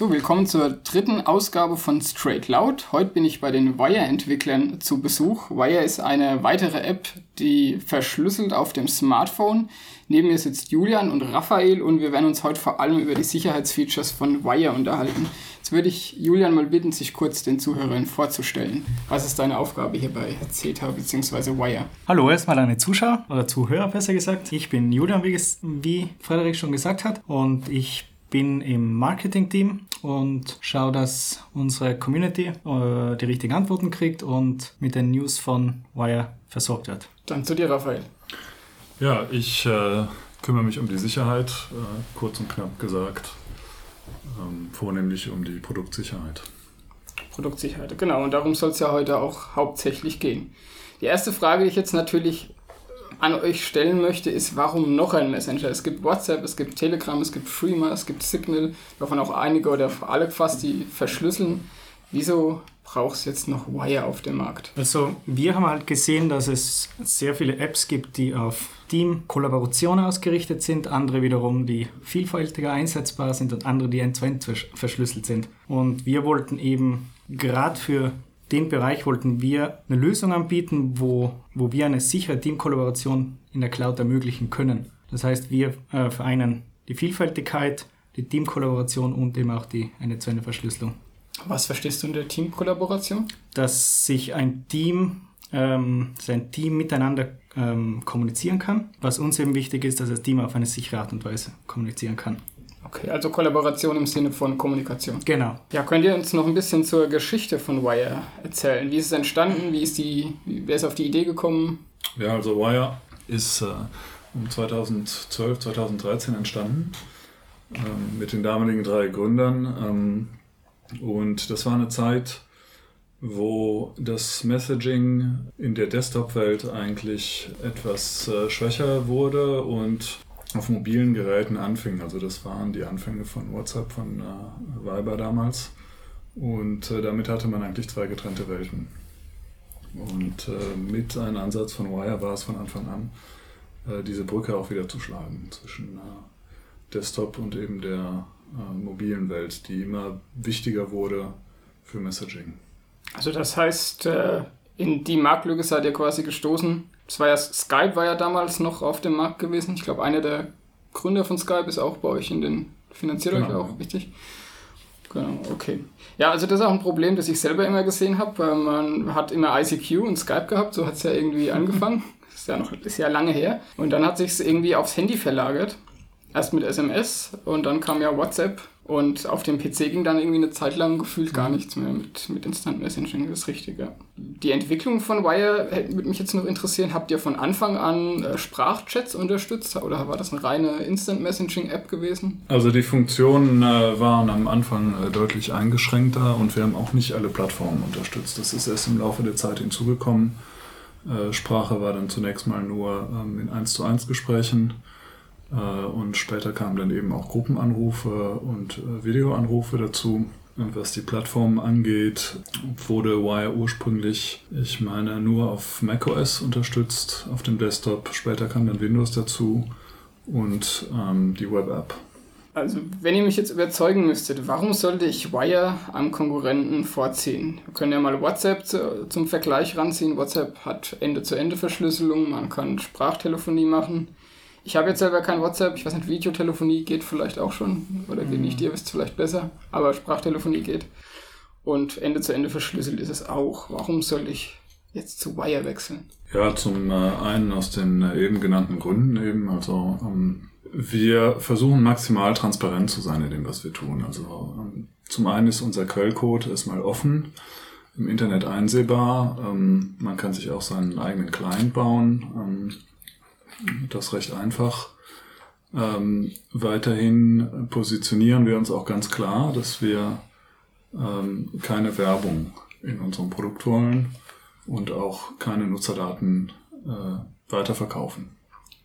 So, willkommen zur dritten Ausgabe von Straight Loud. Heute bin ich bei den Wire-Entwicklern zu Besuch. Wire ist eine weitere App, die verschlüsselt auf dem Smartphone. Neben mir sitzt Julian und Raphael und wir werden uns heute vor allem über die Sicherheitsfeatures von Wire unterhalten. Jetzt würde ich Julian mal bitten, sich kurz den Zuhörern vorzustellen. Was ist deine Aufgabe hier bei CETA bzw. Wire? Hallo, erstmal an die Zuschauer oder Zuhörer besser gesagt. Ich bin Julian, wie, wie Frederik schon gesagt hat, und ich bin im Marketing-Team und schaue, dass unsere Community äh, die richtigen Antworten kriegt und mit den News von Wire versorgt wird. Dann zu dir, Raphael. Ja, ich äh, kümmere mich um die Sicherheit, äh, kurz und knapp gesagt, ähm, vornehmlich um die Produktsicherheit. Produktsicherheit, genau, und darum soll es ja heute auch hauptsächlich gehen. Die erste Frage, die ich jetzt natürlich an euch stellen möchte, ist, warum noch ein Messenger? Es gibt WhatsApp, es gibt Telegram, es gibt Freema, es gibt Signal, davon auch einige oder alle fast, die verschlüsseln. Wieso braucht es jetzt noch Wire auf dem Markt? Also wir haben halt gesehen, dass es sehr viele Apps gibt, die auf Team-Kollaboration ausgerichtet sind, andere wiederum, die vielfältiger einsetzbar sind und andere, die end-to-end verschlüsselt sind. Und wir wollten eben gerade für den Bereich wollten wir eine Lösung anbieten, wo, wo wir eine sichere Teamkollaboration in der Cloud ermöglichen können. Das heißt, wir äh, vereinen die Vielfältigkeit, die Teamkollaboration und eben auch die Ende-zu-Ende-Verschlüsselung. Was verstehst du unter Teamkollaboration? Dass sich ein Team, ähm, sein Team miteinander ähm, kommunizieren kann. Was uns eben wichtig ist, dass das Team auf eine sichere Art und Weise kommunizieren kann. Okay, also Kollaboration im Sinne von Kommunikation. Genau. Ja, könnt ihr uns noch ein bisschen zur Geschichte von Wire erzählen? Wie ist es entstanden? Wie ist die, wer ist auf die Idee gekommen? Ja, also Wire ist äh, um 2012, 2013 entstanden ähm, mit den damaligen drei Gründern. Ähm, und das war eine Zeit, wo das Messaging in der Desktop-Welt eigentlich etwas äh, schwächer wurde und auf mobilen Geräten anfing. Also das waren die Anfänge von WhatsApp, von äh, Viber damals. Und äh, damit hatte man eigentlich zwei getrennte Welten. Und äh, mit einem Ansatz von Wire war es von Anfang an, äh, diese Brücke auch wieder zu schlagen zwischen äh, Desktop und eben der äh, mobilen Welt, die immer wichtiger wurde für Messaging. Also das heißt, in die Marktlücke seid ihr quasi gestoßen, das war ja, Skype war ja damals noch auf dem Markt gewesen. Ich glaube, einer der Gründer von Skype ist auch bei euch in den, finanziert genau. euch auch, richtig? Genau, okay. Ja, also das ist auch ein Problem, das ich selber immer gesehen habe. Man hat immer ICQ und Skype gehabt, so hat es ja irgendwie angefangen. Das ist ja noch ist ja lange her. Und dann hat sich es irgendwie aufs Handy verlagert. Erst mit SMS und dann kam ja WhatsApp und auf dem PC ging dann irgendwie eine Zeit lang gefühlt gar mhm. nichts mehr mit, mit Instant Messaging, das ist richtig, ja. Die Entwicklung von Wire würde mich jetzt noch interessieren. Habt ihr von Anfang an äh, Sprachchats unterstützt oder war das eine reine Instant Messaging App gewesen? Also die Funktionen äh, waren am Anfang äh, deutlich eingeschränkter und wir haben auch nicht alle Plattformen unterstützt. Das ist erst im Laufe der Zeit hinzugekommen. Äh, Sprache war dann zunächst mal nur ähm, in 1 zu 1 Gesprächen und später kamen dann eben auch Gruppenanrufe und äh, Videoanrufe dazu. Und was die Plattform angeht, wurde Wire ursprünglich, ich meine, nur auf macOS unterstützt, auf dem Desktop. Später kam dann Windows dazu und ähm, die Web-App. Also, wenn ihr mich jetzt überzeugen müsstet, warum sollte ich Wire am Konkurrenten vorziehen? Wir können ja mal WhatsApp zu, zum Vergleich ranziehen. WhatsApp hat Ende-zu-Ende-Verschlüsselung, man kann Sprachtelefonie machen. Ich habe jetzt selber kein WhatsApp. Ich weiß nicht, Videotelefonie geht vielleicht auch schon. Oder geht mhm. nicht, ihr wisst es vielleicht besser. Aber Sprachtelefonie geht. Und Ende zu Ende verschlüsselt ist es auch. Warum soll ich jetzt zu Wire wechseln? Ja, zum äh, einen aus den äh, eben genannten Gründen eben. Also ähm, wir versuchen maximal transparent zu sein in dem, was wir tun. Also ähm, zum einen ist unser Quellcode erstmal offen im Internet einsehbar. Ähm, man kann sich auch seinen eigenen Client bauen. Das recht einfach. Ähm, weiterhin positionieren wir uns auch ganz klar, dass wir ähm, keine Werbung in unserem Produkt wollen und auch keine Nutzerdaten äh, weiterverkaufen.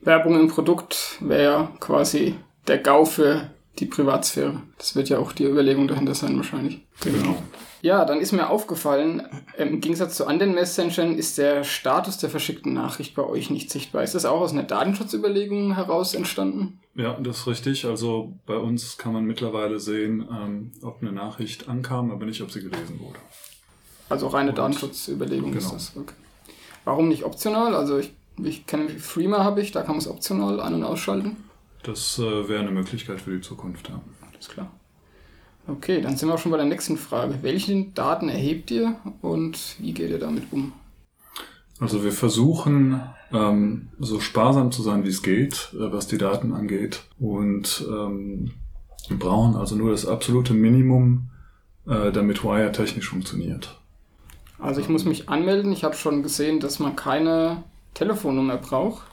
Werbung im Produkt wäre quasi der GAU für die Privatsphäre. Das wird ja auch die Überlegung dahinter sein wahrscheinlich. Genau. Ja, dann ist mir aufgefallen, im Gegensatz zu anderen Messengern ist der Status der verschickten Nachricht bei euch nicht sichtbar. Ist das auch aus einer Datenschutzüberlegung heraus entstanden? Ja, das ist richtig. Also bei uns kann man mittlerweile sehen, ähm, ob eine Nachricht ankam, aber nicht, ob sie gelesen wurde. Also reine Und, Datenschutzüberlegung genau. ist das. Okay. Warum nicht optional? Also ich, ich kenne Freema habe ich, da kann man es optional an- und ausschalten. Das äh, wäre eine Möglichkeit für die Zukunft, ja. Alles klar. Okay, dann sind wir auch schon bei der nächsten Frage. Welche Daten erhebt ihr und wie geht ihr damit um? Also wir versuchen ähm, so sparsam zu sein, wie es geht, äh, was die Daten angeht. Und ähm, brauchen also nur das absolute Minimum, äh, damit Wire technisch funktioniert. Also ich muss mich anmelden. Ich habe schon gesehen, dass man keine Telefonnummer braucht.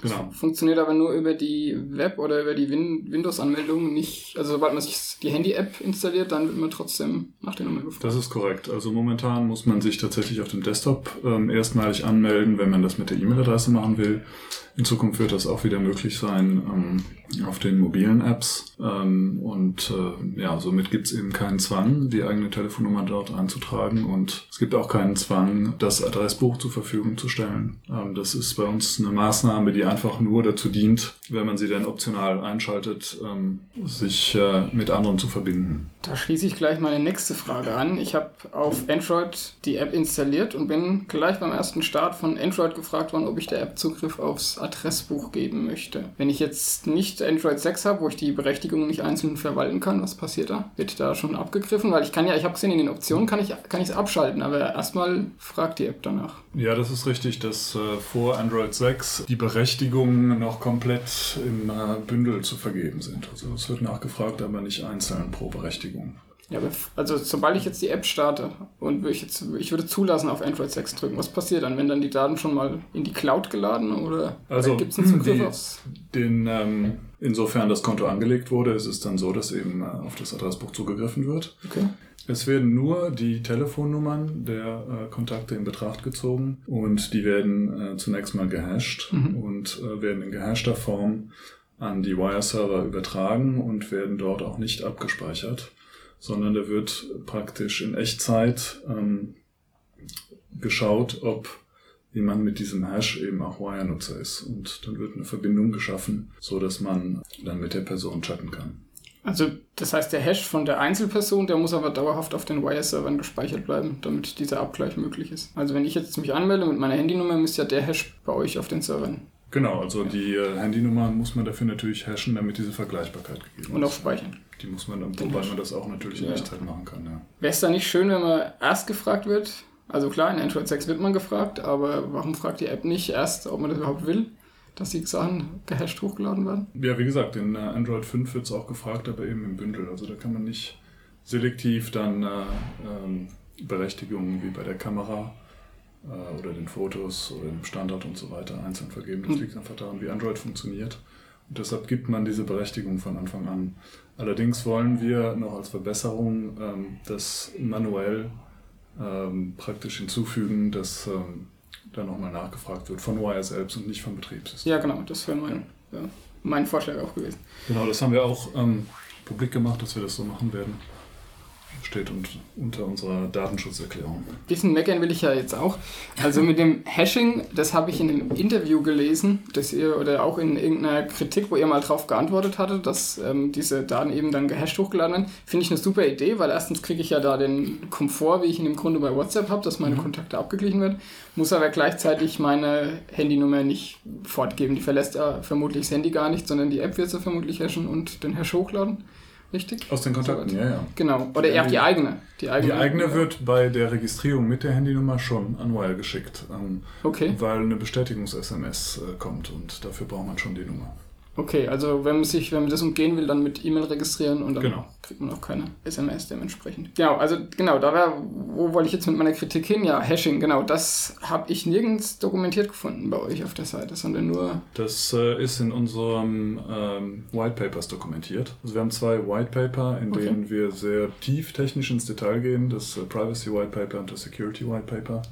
Genau. Funktioniert aber nur über die Web- oder über die Win Windows-Anmeldung nicht. Also sobald man sich die Handy-App installiert, dann wird man trotzdem nach der Nummer gefragt. Das ist korrekt. Also momentan muss man sich tatsächlich auf dem Desktop ähm, erstmalig anmelden, wenn man das mit der E-Mail-Adresse machen will. In Zukunft wird das auch wieder möglich sein ähm, auf den mobilen Apps. Ähm, und äh, ja, somit gibt es eben keinen Zwang, die eigene Telefonnummer dort einzutragen. Und es gibt auch keinen Zwang, das Adressbuch zur Verfügung zu stellen. Ähm, das ist bei uns eine Maßnahme, die einfach nur dazu dient, wenn man sie dann optional einschaltet, ähm, sich äh, mit anderen zu verbinden. Da schließe ich gleich meine nächste Frage an. Ich habe auf Android die App installiert und bin gleich beim ersten Start von Android gefragt worden, ob ich der App Zugriff aufs Adressbuch geben möchte. Wenn ich jetzt nicht Android 6 habe, wo ich die Berechtigung nicht einzeln verwalten kann, was passiert da? Wird da schon abgegriffen? Weil ich kann ja, ich habe gesehen, in den Optionen kann ich es abschalten, aber erstmal fragt die App danach. Ja, das ist richtig, dass äh, vor Android 6 die Berechtigungen noch komplett im äh, Bündel zu vergeben sind. Also es wird nachgefragt, aber nicht einzeln pro Berechtigung. Ja, also sobald ich jetzt die App starte und ich, jetzt, ich würde zulassen auf Android 6 drücken, was passiert dann, wenn dann die Daten schon mal in die Cloud geladen oder also, gibt es einen Zugriff aufs? Den, ähm, insofern das Konto angelegt wurde, ist es dann so, dass eben äh, auf das Adressbuch zugegriffen wird. Okay. Es werden nur die Telefonnummern der äh, Kontakte in Betracht gezogen und die werden äh, zunächst mal gehasht mhm. und äh, werden in gehashter Form an die Wire-Server übertragen und werden dort auch nicht abgespeichert, sondern da wird praktisch in Echtzeit ähm, geschaut, ob jemand mit diesem Hash eben auch Wire-Nutzer ist. Und dann wird eine Verbindung geschaffen, so dass man dann mit der Person chatten kann. Also das heißt, der Hash von der Einzelperson, der muss aber dauerhaft auf den Wire-Servern gespeichert bleiben, damit dieser Abgleich möglich ist. Also wenn ich jetzt mich anmelde mit meiner Handynummer, müsste ja der Hash bei euch auf den Servern. Genau, also die äh, Handynummer muss man dafür natürlich hashen, damit diese Vergleichbarkeit gegeben ist. Und auch speichern. Die muss man dann, wobei man das auch natürlich in ja. Echtzeit machen kann, ja. Wäre es da nicht schön, wenn man erst gefragt wird? Also klar, in Android 6 wird man gefragt, aber warum fragt die App nicht erst, ob man das überhaupt will? dass die Sachen gehasht hochgeladen werden? Ja, wie gesagt, in äh, Android 5 wird es auch gefragt, aber eben im Bündel. Also da kann man nicht selektiv dann äh, ähm, Berechtigungen wie bei der Kamera äh, oder den Fotos oder dem Standard und so weiter einzeln vergeben. Das mhm. liegt einfach daran, wie Android funktioniert. Deshalb gibt man diese Berechtigung von Anfang an. Allerdings wollen wir noch als Verbesserung ähm, das manuell ähm, praktisch hinzufügen, dass ähm, da nochmal nachgefragt wird von Wire selbst und nicht vom Betriebssystem. Ja, genau, das wäre mein, ja, mein Vorschlag auch gewesen. Genau, das haben wir auch ähm, publik gemacht, dass wir das so machen werden steht und unter unserer Datenschutzerklärung. Bisschen meckern will ich ja jetzt auch. Also mit dem Hashing, das habe ich in einem Interview gelesen, dass ihr oder auch in irgendeiner Kritik, wo ihr mal drauf geantwortet hattet, dass ähm, diese Daten eben dann gehasht hochgeladen werden. Finde ich eine super Idee, weil erstens kriege ich ja da den Komfort, wie ich ihn im Grunde bei WhatsApp habe, dass meine mhm. Kontakte abgeglichen werden, muss aber gleichzeitig meine Handynummer nicht fortgeben. Die verlässt ja vermutlich das Handy gar nicht, sondern die App wird sie vermutlich hashen und den Hash hochladen richtig? Aus den Kontakten, ja, ja. Genau. Oder eher die eigene. Die eigene, die eigene wird bei der Registrierung mit der Handynummer schon an Wire geschickt. Ähm, okay. Weil eine Bestätigungs-SMS äh, kommt und dafür braucht man schon die Nummer. Okay, also wenn man sich, wenn man das umgehen will, dann mit E-Mail registrieren und dann genau. kriegt man auch keine SMS dementsprechend. Genau, also genau, da war, wo wollte ich jetzt mit meiner Kritik hin? Ja, Hashing, genau, das habe ich nirgends dokumentiert gefunden bei euch auf der Seite, sondern nur. Das äh, ist in unserem ähm, White Papers dokumentiert. Also wir haben zwei White Paper, in okay. denen wir sehr tief technisch ins Detail gehen, das äh, Privacy White Paper und das Security White Paper.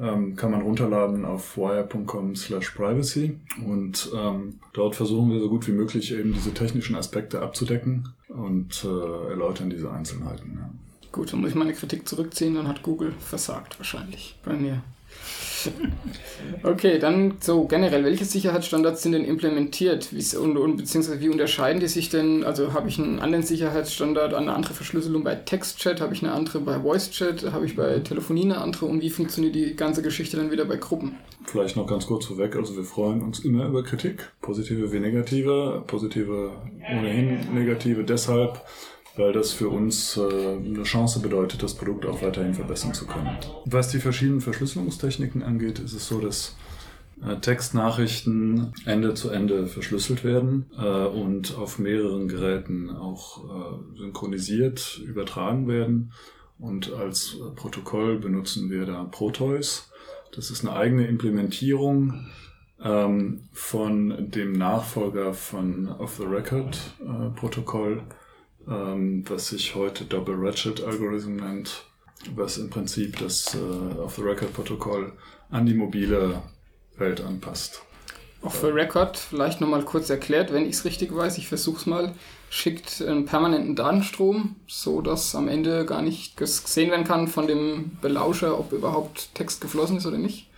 Ähm, kann man runterladen auf wire.com slash privacy und ähm, dort versuchen wir so gut wie möglich eben diese technischen Aspekte abzudecken und äh, erläutern diese Einzelheiten. Ja. Gut, dann muss ich meine Kritik zurückziehen, dann hat Google versagt wahrscheinlich bei mir. okay, dann so generell, welche Sicherheitsstandards sind denn implementiert? Und, und, beziehungsweise wie unterscheiden die sich denn? Also habe ich einen anderen Sicherheitsstandard, eine andere Verschlüsselung bei Textchat, habe ich eine andere bei VoiceChat, habe ich bei Telefonie eine andere und wie funktioniert die ganze Geschichte dann wieder bei Gruppen? Vielleicht noch ganz kurz vorweg, also wir freuen uns immer über Kritik, positive wie negative, positive ohnehin negative deshalb, weil das für uns äh, eine Chance bedeutet, das Produkt auch weiterhin verbessern zu können. Was die verschiedenen Verschlüsselungstechniken angeht, ist es so, dass äh, Textnachrichten Ende zu Ende verschlüsselt werden äh, und auf mehreren Geräten auch synchronisiert übertragen werden. Und als Protokoll benutzen wir da Proteus. Das ist eine eigene Implementierung ähm, von dem Nachfolger von Off äh, ähm, was sich heute Double Ratchet Algorithm nennt, was im Prinzip das äh, Off-the-Record-Protokoll an die mobile Welt anpasst. Off-the-Record, vielleicht nochmal kurz erklärt, wenn ich es richtig weiß, ich versuche es mal, schickt einen permanenten Datenstrom, so dass am Ende gar nicht gesehen werden kann von dem Belauscher, ob überhaupt Text geflossen ist oder nicht.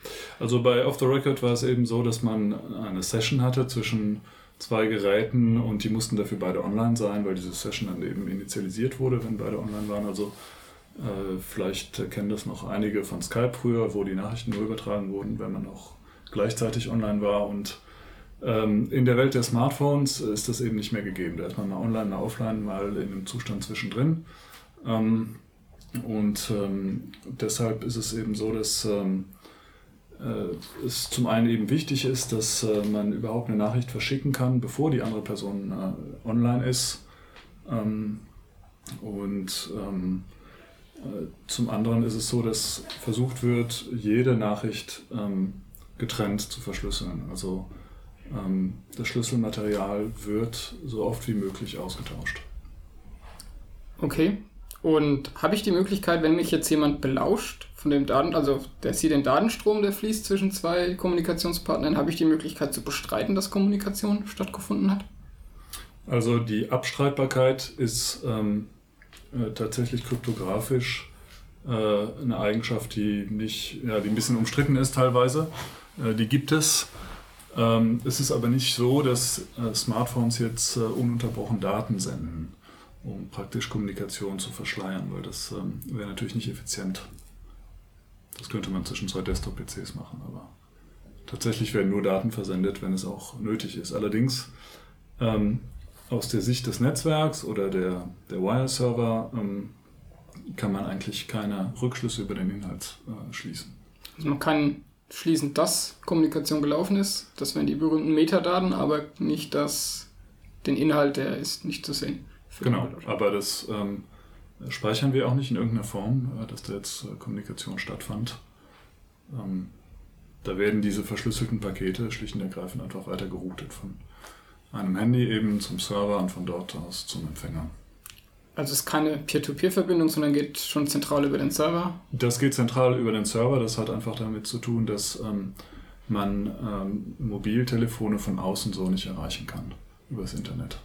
Also bei Off the Record war es eben so, dass man eine Session hatte zwischen zwei Geräten und die mussten dafür beide online sein, weil diese Session dann eben initialisiert wurde, wenn beide online waren. Also äh, vielleicht kennen das noch einige von Skype früher, wo die Nachrichten nur übertragen wurden, wenn man auch gleichzeitig online war. Und ähm, in der Welt der Smartphones ist das eben nicht mehr gegeben. Da ist man mal online, mal offline, mal in einem Zustand zwischendrin. Ähm, und ähm, deshalb ist es eben so, dass ähm, äh, es zum einen eben wichtig ist, dass äh, man überhaupt eine Nachricht verschicken kann, bevor die andere Person äh, online ist. Ähm, und ähm, äh, zum anderen ist es so, dass versucht wird, jede Nachricht ähm, getrennt zu verschlüsseln. Also ähm, das Schlüsselmaterial wird so oft wie möglich ausgetauscht. Okay. Und habe ich die Möglichkeit, wenn mich jetzt jemand belauscht von dem Daten, also der sieht den Datenstrom, der fließt zwischen zwei Kommunikationspartnern, habe ich die Möglichkeit zu bestreiten, dass Kommunikation stattgefunden hat? Also die Abstreitbarkeit ist ähm, äh, tatsächlich kryptografisch äh, eine Eigenschaft, die nicht, ja, die ein bisschen umstritten ist teilweise. Äh, die gibt es. Ähm, es ist aber nicht so, dass äh, Smartphones jetzt äh, ununterbrochen Daten senden um praktisch Kommunikation zu verschleiern, weil das ähm, wäre natürlich nicht effizient. Das könnte man zwischen zwei Desktop-PCs machen, aber tatsächlich werden nur Daten versendet, wenn es auch nötig ist. Allerdings ähm, aus der Sicht des Netzwerks oder der, der Wire-Server ähm, kann man eigentlich keine Rückschlüsse über den Inhalt äh, schließen. Also man kann schließen, dass Kommunikation gelaufen ist, das wären die berühmten Metadaten, aber nicht, dass den Inhalt, der ist nicht zu sehen. Genau, aber das ähm, speichern wir auch nicht in irgendeiner Form, äh, dass da jetzt äh, Kommunikation stattfand. Ähm, da werden diese verschlüsselten Pakete schlicht und ergreifend einfach weiter geroutet von einem Handy eben zum Server und von dort aus zum Empfänger. Also es ist keine Peer-to-Peer-Verbindung, sondern geht schon zentral über den Server? Das geht zentral über den Server. Das hat einfach damit zu tun, dass ähm, man ähm, Mobiltelefone von außen so nicht erreichen kann übers Internet.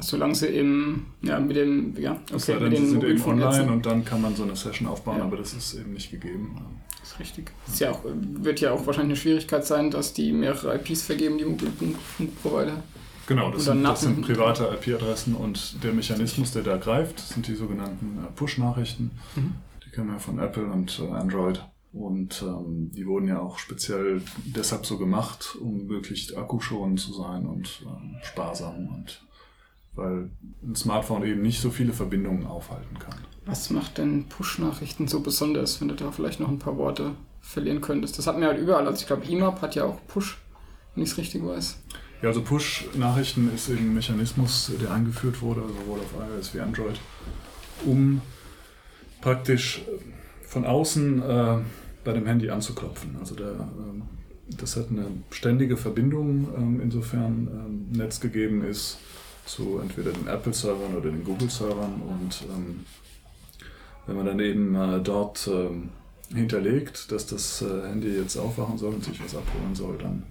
Solange sie eben, ja, mit dem, ja, okay, sei denn, sie sind eben online und dann kann man so eine Session aufbauen, ja. aber das ist eben nicht gegeben. Das ist richtig. Das ja auch, wird ja auch wahrscheinlich eine Schwierigkeit sein, dass die mehrere IPs vergeben, die Mobilfunkprovider. Genau, das sind, das sind, private IP-Adressen und der Mechanismus, der da greift, sind die sogenannten äh, Push-Nachrichten. Mhm. Die kennen wir von Apple und äh, Android. Und ähm, die wurden ja auch speziell deshalb so gemacht, um möglichst akkuschonend zu sein und ähm, sparsam und weil ein Smartphone eben nicht so viele Verbindungen aufhalten kann. Was macht denn Push-Nachrichten so besonders, wenn du da vielleicht noch ein paar Worte verlieren könntest? Das hat mir halt überall, also ich glaube, IMAP hat ja auch Push, wenn ich es richtig weiß. Ja, also Push-Nachrichten ist eben ein Mechanismus, der eingeführt wurde, also sowohl auf iOS wie Android, um praktisch von außen äh, bei dem Handy anzuklopfen. Also der, äh, das hat eine ständige Verbindung, äh, insofern ähm, Netz gegeben ist zu entweder den Apple-Servern oder den Google-Servern und ähm, wenn man dann eben äh, dort ähm, hinterlegt, dass das äh, Handy jetzt aufwachen soll und sich was abholen soll, dann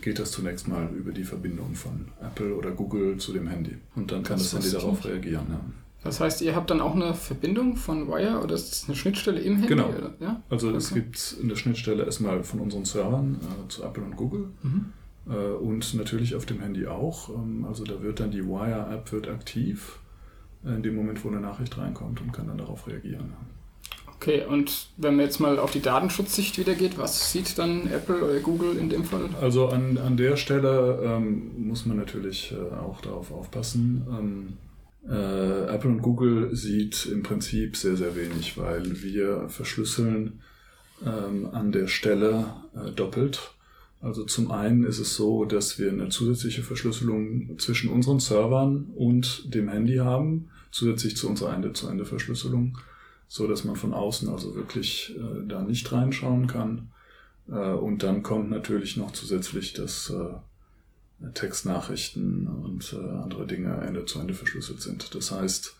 geht das zunächst mal über die Verbindung von Apple oder Google zu dem Handy. Und dann kann das, das Handy darauf reagieren. Ja. Das heißt, ihr habt dann auch eine Verbindung von Wire oder ist das eine Schnittstelle im Handy? Genau. Ja? Also okay. es gibt eine Schnittstelle erstmal von unseren Servern äh, zu Apple und Google. Mhm. Äh, und natürlich auf dem Handy auch. Ähm, also da wird dann die Wire-App wird aktiv in dem Moment, wo eine Nachricht reinkommt und kann dann darauf reagieren. Okay, und wenn man jetzt mal auf die Datenschutzsicht wieder geht, was sieht dann Apple oder Google in dem Fall? Also an, an der Stelle ähm, muss man natürlich äh, auch darauf aufpassen. Ähm, äh, Apple und Google sieht im Prinzip sehr, sehr wenig, weil wir verschlüsseln ähm, an der Stelle äh, doppelt. Also zum einen ist es so, dass wir eine zusätzliche Verschlüsselung zwischen unseren Servern und dem Handy haben, zusätzlich zu unserer Ende-zu-Ende-Verschlüsselung, so dass man von außen also wirklich äh, da nicht reinschauen kann. Äh, und dann kommt natürlich noch zusätzlich, dass äh, Textnachrichten und äh, andere Dinge Ende-zu-Ende verschlüsselt sind. Das heißt,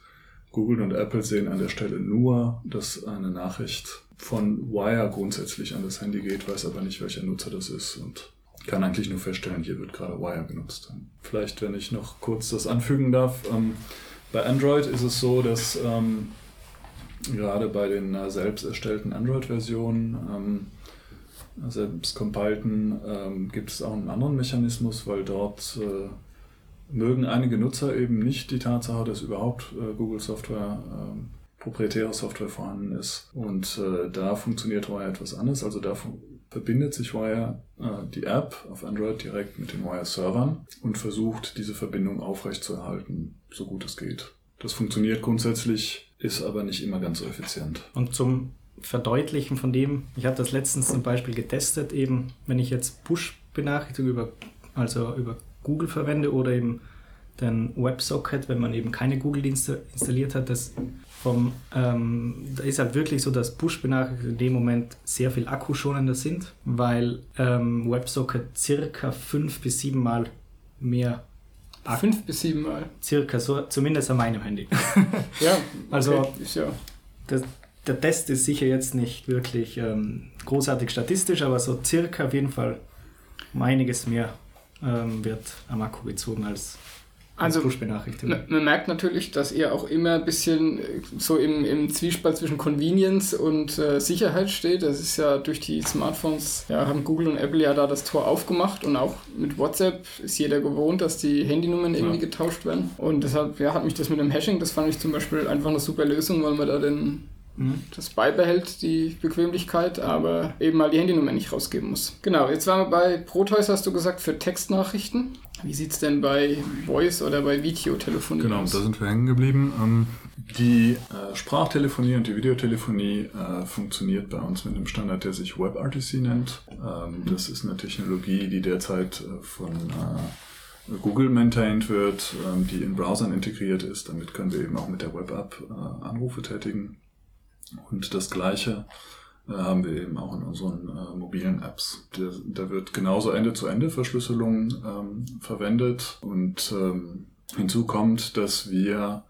Google und Apple sehen an der Stelle nur, dass eine Nachricht von Wire grundsätzlich an das Handy geht, weiß aber nicht, welcher Nutzer das ist und kann eigentlich nur feststellen, hier wird gerade Wire genutzt. Vielleicht, wenn ich noch kurz das anfügen darf. Ähm, bei Android ist es so, dass ähm, gerade bei den äh, selbst erstellten Android-Versionen, ähm, selbst compilten, ähm, gibt es auch einen anderen Mechanismus, weil dort äh, mögen einige Nutzer eben nicht die Tatsache, dass überhaupt äh, Google Software ähm, proprietäre Software vorhanden ist. Und äh, da funktioniert Wire etwas anders. Also da verbindet sich Wire äh, die App auf Android direkt mit den Wire-Servern und versucht, diese Verbindung aufrechtzuerhalten, so gut es geht. Das funktioniert grundsätzlich, ist aber nicht immer ganz so effizient. Und zum Verdeutlichen von dem, ich habe das letztens zum Beispiel getestet, eben wenn ich jetzt Push-Benachrichtigungen über, also über Google verwende oder eben den WebSocket, wenn man eben keine Google-Dienste installiert hat, das vom, ähm, da ist halt wirklich so, dass Push-Benachrichtigungen in dem Moment sehr viel akkuschonender sind, weil ähm, WebSocket circa fünf bis sieben Mal mehr Akku, Fünf bis sieben Mal? Circa, so, zumindest an meinem Handy. ja, also okay, ja. Das, der Test ist sicher jetzt nicht wirklich ähm, großartig statistisch, aber so circa auf jeden Fall um einiges mehr ähm, wird am Akku gezogen als also man merkt natürlich, dass ihr auch immer ein bisschen äh, so im, im Zwiespalt zwischen Convenience und äh, Sicherheit steht. Das ist ja durch die Smartphones, ja, haben Google und Apple ja da das Tor aufgemacht und auch mit WhatsApp ist jeder gewohnt, dass die Handynummern irgendwie ja. getauscht werden. Und deshalb ja, hat mich das mit dem Hashing, das fand ich zum Beispiel einfach eine super Lösung, weil man da den. Das beibehält, die Bequemlichkeit, aber eben mal die Handynummer nicht rausgeben muss. Genau, jetzt waren wir bei Proteus, hast du gesagt, für Textnachrichten. Wie sieht es denn bei Voice oder bei Videotelefonie genau, aus? Genau, da sind wir hängen geblieben. Ähm, die äh, Sprachtelefonie und die Videotelefonie äh, funktioniert bei uns mit einem Standard, der sich WebRTC nennt. Ähm, das ist eine Technologie, die derzeit äh, von Google maintained wird, ähm, die in Browsern integriert ist. Damit können wir eben auch mit der Web-App Anrufe tätigen. Und das Gleiche äh, haben wir eben auch in unseren äh, mobilen Apps. Der, da wird genauso Ende-zu-Ende-Verschlüsselung ähm, verwendet und ähm, hinzu kommt, dass wir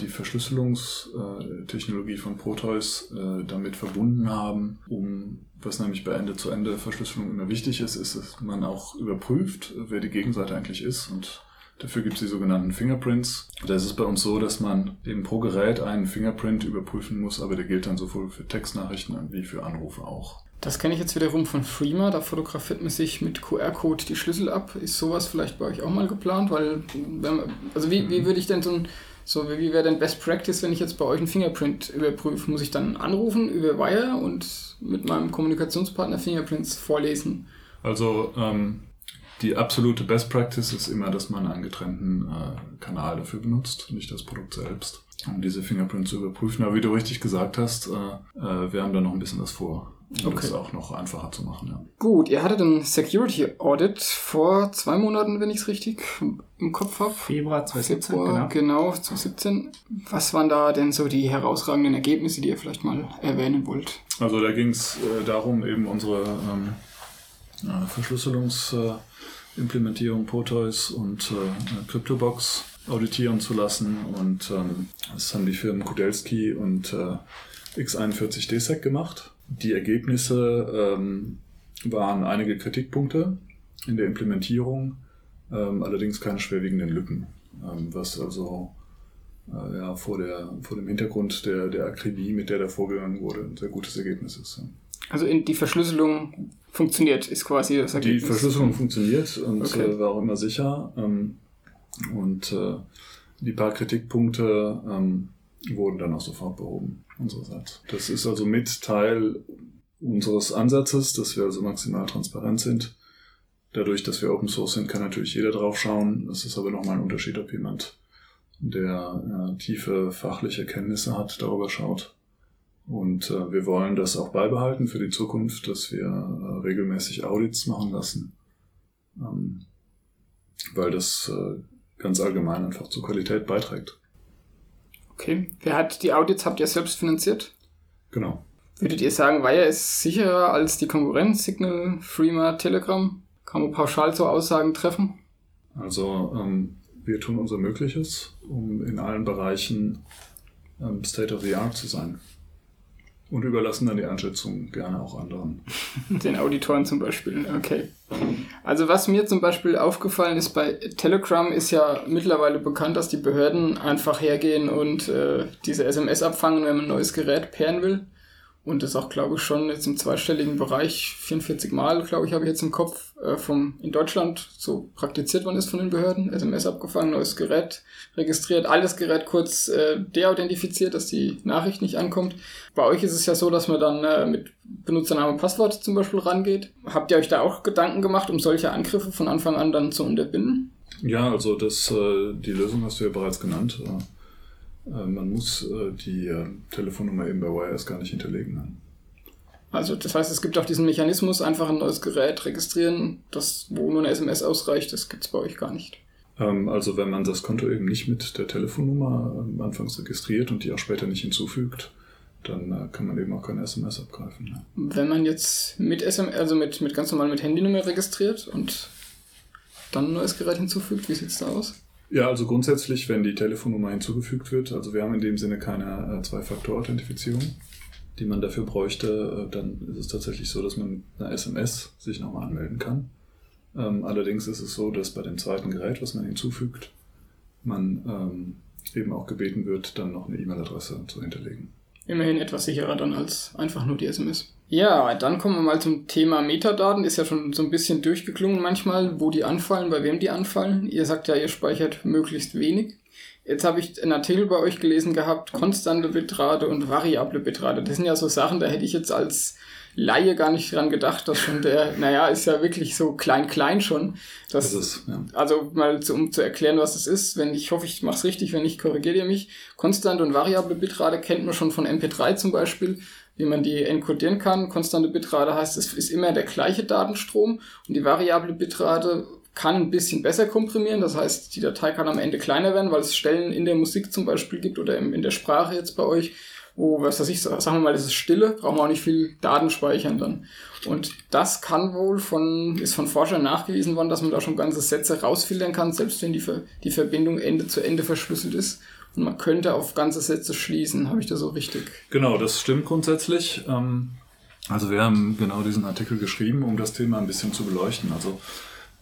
die Verschlüsselungstechnologie von Proteus äh, damit verbunden haben, um was nämlich bei Ende-zu-Ende-Verschlüsselung immer wichtig ist, ist, dass man auch überprüft, wer die Gegenseite eigentlich ist und Dafür gibt es die sogenannten Fingerprints. Da ist es bei uns so, dass man eben pro Gerät einen Fingerprint überprüfen muss, aber der gilt dann sowohl für Textnachrichten wie für Anrufe auch. Das kenne ich jetzt wiederum von Freema, da fotografiert man sich mit QR-Code die Schlüssel ab. Ist sowas vielleicht bei euch auch mal geplant? Weil, man, also wie, wie würde ich denn so ein, so wie wäre denn Best Practice, wenn ich jetzt bei euch einen Fingerprint überprüfe? Muss ich dann anrufen über Wire und mit meinem Kommunikationspartner Fingerprints vorlesen? Also ähm, die absolute Best Practice ist immer, dass man einen getrennten äh, Kanal dafür benutzt, nicht das Produkt selbst, um diese Fingerprints zu überprüfen. Aber wie du richtig gesagt hast, äh, äh, wir haben da noch ein bisschen was vor, um okay. das auch noch einfacher zu machen. Ja. Gut, ihr hattet ein Security Audit vor zwei Monaten, wenn ich es richtig im Kopf habe. Februar 2017, Februar, genau. genau, 2017. Was waren da denn so die herausragenden Ergebnisse, die ihr vielleicht mal erwähnen wollt? Also da ging es äh, darum, eben unsere ähm, äh, Verschlüsselungs- äh, Implementierung Proteus und äh, CryptoBox auditieren zu lassen. Und ähm, das haben die Firmen Kudelski und äh, x41 DSEC gemacht. Die Ergebnisse ähm, waren einige Kritikpunkte in der Implementierung, ähm, allerdings keine schwerwiegenden Lücken, was also äh, ja, vor, der, vor dem Hintergrund der, der Akribie, mit der da vorgegangen wurde, ein sehr gutes Ergebnis ist. Also in die Verschlüsselung funktioniert, ist quasi das Ergebnis. Die Verschlüsselung funktioniert und okay. äh, war auch immer sicher. Ähm, und äh, die paar Kritikpunkte ähm, wurden dann auch sofort behoben unsererseits. Das ist also mit Teil unseres Ansatzes, dass wir also maximal transparent sind. Dadurch, dass wir Open Source sind, kann natürlich jeder drauf schauen. Das ist aber nochmal ein Unterschied, ob jemand, der äh, tiefe fachliche Kenntnisse hat, darüber schaut. Und äh, wir wollen das auch beibehalten für die Zukunft, dass wir äh, regelmäßig Audits machen lassen. Ähm, weil das äh, ganz allgemein einfach zur Qualität beiträgt. Okay. Wer hat die Audits? Habt ihr selbst finanziert? Genau. Würdet ihr sagen, Wire ist sicherer als die Konkurrenz, Signal, Freema, Telegram? Kann man pauschal so Aussagen treffen? Also ähm, wir tun unser Mögliches, um in allen Bereichen ähm, State of the Art zu sein. Und überlassen dann die Einschätzung gerne auch anderen. Den Auditoren zum Beispiel, okay. Also was mir zum Beispiel aufgefallen ist bei Telegram ist ja mittlerweile bekannt, dass die Behörden einfach hergehen und äh, diese SMS abfangen, wenn man ein neues Gerät pairen will und das auch, glaube ich, schon jetzt im zweistelligen Bereich 44 Mal, glaube ich, habe ich jetzt im Kopf, äh, vom, in Deutschland so praktiziert worden ist von den Behörden. SMS abgefangen, neues Gerät registriert, alles Gerät kurz äh, deauthentifiziert, dass die Nachricht nicht ankommt. Bei euch ist es ja so, dass man dann äh, mit Benutzername und Passwort zum Beispiel rangeht. Habt ihr euch da auch Gedanken gemacht, um solche Angriffe von Anfang an dann zu unterbinden? Ja, also das, äh, die Lösung hast du ja bereits genannt. Äh, man muss äh, die äh, Telefonnummer eben bei Wires gar nicht hinterlegen. Also das heißt, es gibt auch diesen Mechanismus, einfach ein neues Gerät registrieren, das, wo nur eine SMS ausreicht, das gibt es bei euch gar nicht. Ähm, also wenn man das Konto eben nicht mit der Telefonnummer anfangs registriert und die auch später nicht hinzufügt, dann kann man eben auch keine SMS abgreifen. Wenn man jetzt mit SMS, also mit, mit ganz normal mit Handynummer registriert und dann ein neues Gerät hinzufügt, wie sieht es da aus? Ja, also grundsätzlich, wenn die Telefonnummer hinzugefügt wird, also wir haben in dem Sinne keine äh, Zwei-Faktor-Authentifizierung, die man dafür bräuchte, äh, dann ist es tatsächlich so, dass man mit einer SMS sich nochmal anmelden kann. Ähm, allerdings ist es so, dass bei dem zweiten Gerät, was man hinzufügt, man ähm, eben auch gebeten wird, dann noch eine E-Mail-Adresse zu hinterlegen. Immerhin etwas sicherer dann als einfach nur die SMS. Ja, dann kommen wir mal zum Thema Metadaten. Ist ja schon so ein bisschen durchgeklungen manchmal, wo die anfallen, bei wem die anfallen. Ihr sagt ja, ihr speichert möglichst wenig. Jetzt habe ich einen Artikel bei euch gelesen gehabt, konstante Bitrate und variable Bitrate. Das sind ja so Sachen, da hätte ich jetzt als Laie gar nicht dran gedacht, dass schon der, naja, ist ja wirklich so klein-klein schon. Das, das ist, ja. Also mal zu, um zu erklären, was es ist, wenn ich hoffe, ich mache es richtig, wenn nicht, korrigiert ihr mich. Konstante und variable Bitrate kennt man schon von MP3 zum Beispiel wie man die encodieren kann. Konstante Bitrate heißt, es ist immer der gleiche Datenstrom und die variable Bitrate kann ein bisschen besser komprimieren. Das heißt, die Datei kann am Ende kleiner werden, weil es Stellen in der Musik zum Beispiel gibt oder in der Sprache jetzt bei euch, wo, was weiß ich, sagen wir mal, das ist Stille, brauchen wir auch nicht viel Daten speichern dann. Und das kann wohl von, ist von Forschern nachgewiesen worden, dass man da schon ganze Sätze rausfiltern kann, selbst wenn die, die Verbindung Ende zu Ende verschlüsselt ist. Und man könnte auf ganze Sätze schließen. Habe ich das so richtig? Genau, das stimmt grundsätzlich. Ähm, also wir haben genau diesen Artikel geschrieben, um das Thema ein bisschen zu beleuchten. Also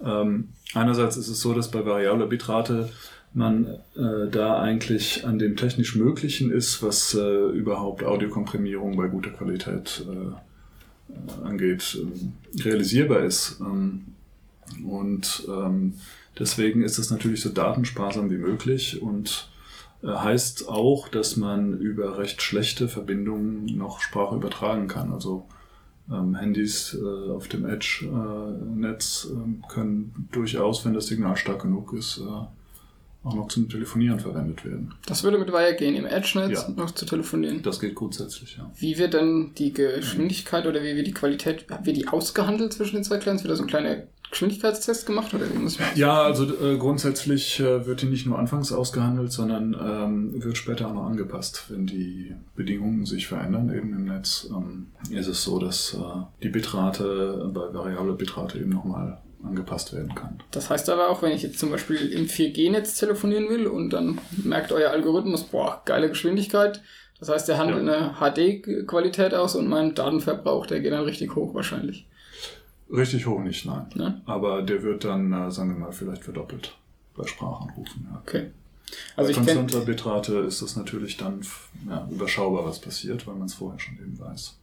ähm, einerseits ist es so, dass bei variabler Bitrate man äh, da eigentlich an dem technisch Möglichen ist, was äh, überhaupt Audiokomprimierung bei guter Qualität äh, angeht, äh, realisierbar ist. Ähm, und ähm, deswegen ist es natürlich so datensparsam wie möglich und äh, heißt auch, dass man über recht schlechte Verbindungen noch Sprache übertragen kann. Also ähm, Handys äh, auf dem Edge-Netz äh, können durchaus, wenn das Signal stark genug ist, äh, auch noch zum Telefonieren verwendet werden. Das würde mit Wire gehen, im Edge-Netz ja. noch zu telefonieren. Das geht grundsätzlich, ja. Wie wird denn die Geschwindigkeit oder wie wird die Qualität, wird die ausgehandelt zwischen den zwei Clients? Wird da so ein kleiner Geschwindigkeitstest gemacht oder man Ja, also äh, grundsätzlich äh, wird die nicht nur anfangs ausgehandelt, sondern ähm, wird später auch noch angepasst. Wenn die Bedingungen sich verändern eben im Netz, ähm, ist es so, dass äh, die Bitrate bei variabler Bitrate eben nochmal angepasst werden kann. Das heißt aber auch, wenn ich jetzt zum Beispiel im 4G-Netz telefonieren will und dann merkt euer Algorithmus, boah, geile Geschwindigkeit, Das heißt, der handelt ja. eine HD-Qualität aus und mein Datenverbrauch, der geht dann richtig hoch wahrscheinlich. Richtig hoch nicht, nein. Ne? Aber der wird dann, äh, sagen wir mal, vielleicht verdoppelt bei Sprachanrufen. Ja. Okay. Also bei konstanter Bitrate ist das natürlich dann ja, überschaubar, was passiert, weil man es vorher schon eben weiß.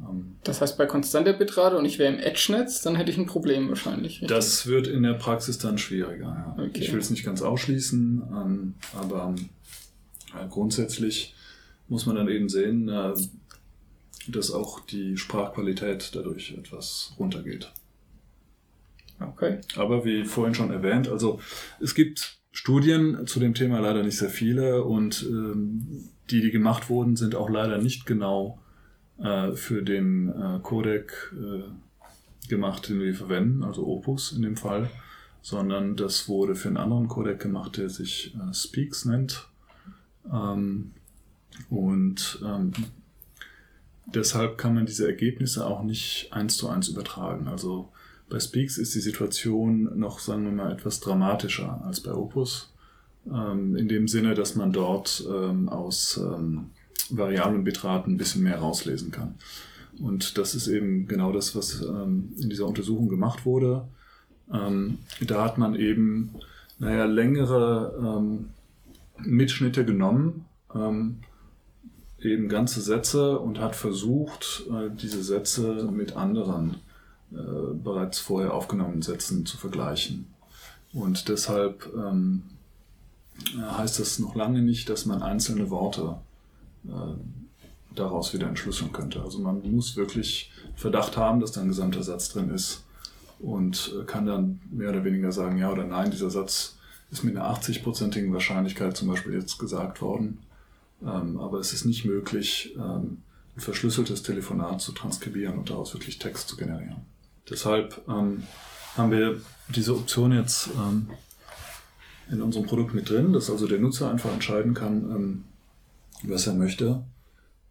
Ähm, das heißt, bei konstanter Bitrate und ich wäre im Edge-Netz, dann hätte ich ein Problem wahrscheinlich. Richtig? Das wird in der Praxis dann schwieriger. Ja. Okay. Ich will es nicht ganz ausschließen, ähm, aber äh, grundsätzlich muss man dann eben sehen, äh, dass auch die Sprachqualität dadurch etwas runtergeht. Okay. Aber wie vorhin schon erwähnt, also es gibt Studien zu dem Thema leider nicht sehr viele und ähm, die, die gemacht wurden, sind auch leider nicht genau äh, für den äh, Codec äh, gemacht, den wir verwenden, also Opus in dem Fall, sondern das wurde für einen anderen Codec gemacht, der sich äh, Speaks nennt. Ähm, und ähm, deshalb kann man diese Ergebnisse auch nicht eins zu eins übertragen. Also bei Speaks ist die Situation noch, sagen wir mal, etwas dramatischer als bei Opus. Ähm, in dem Sinne, dass man dort ähm, aus ähm, variablen Bitraten ein bisschen mehr rauslesen kann. Und das ist eben genau das, was ähm, in dieser Untersuchung gemacht wurde. Ähm, da hat man eben, naja, längere ähm, Mitschnitte genommen, eben ganze Sätze und hat versucht, äh, diese Sätze mit anderen äh, bereits vorher aufgenommenen Sätzen zu vergleichen. Und deshalb ähm, heißt das noch lange nicht, dass man einzelne Worte äh, daraus wieder entschlüsseln könnte. Also man muss wirklich Verdacht haben, dass da ein gesamter Satz drin ist und äh, kann dann mehr oder weniger sagen, ja oder nein, dieser Satz ist mit einer 80-prozentigen Wahrscheinlichkeit zum Beispiel jetzt gesagt worden. Ähm, aber es ist nicht möglich, ähm, ein verschlüsseltes Telefonat zu transkribieren und daraus wirklich Text zu generieren. Deshalb ähm, haben wir diese Option jetzt ähm, in unserem Produkt mit drin, dass also der Nutzer einfach entscheiden kann, ähm, was er möchte.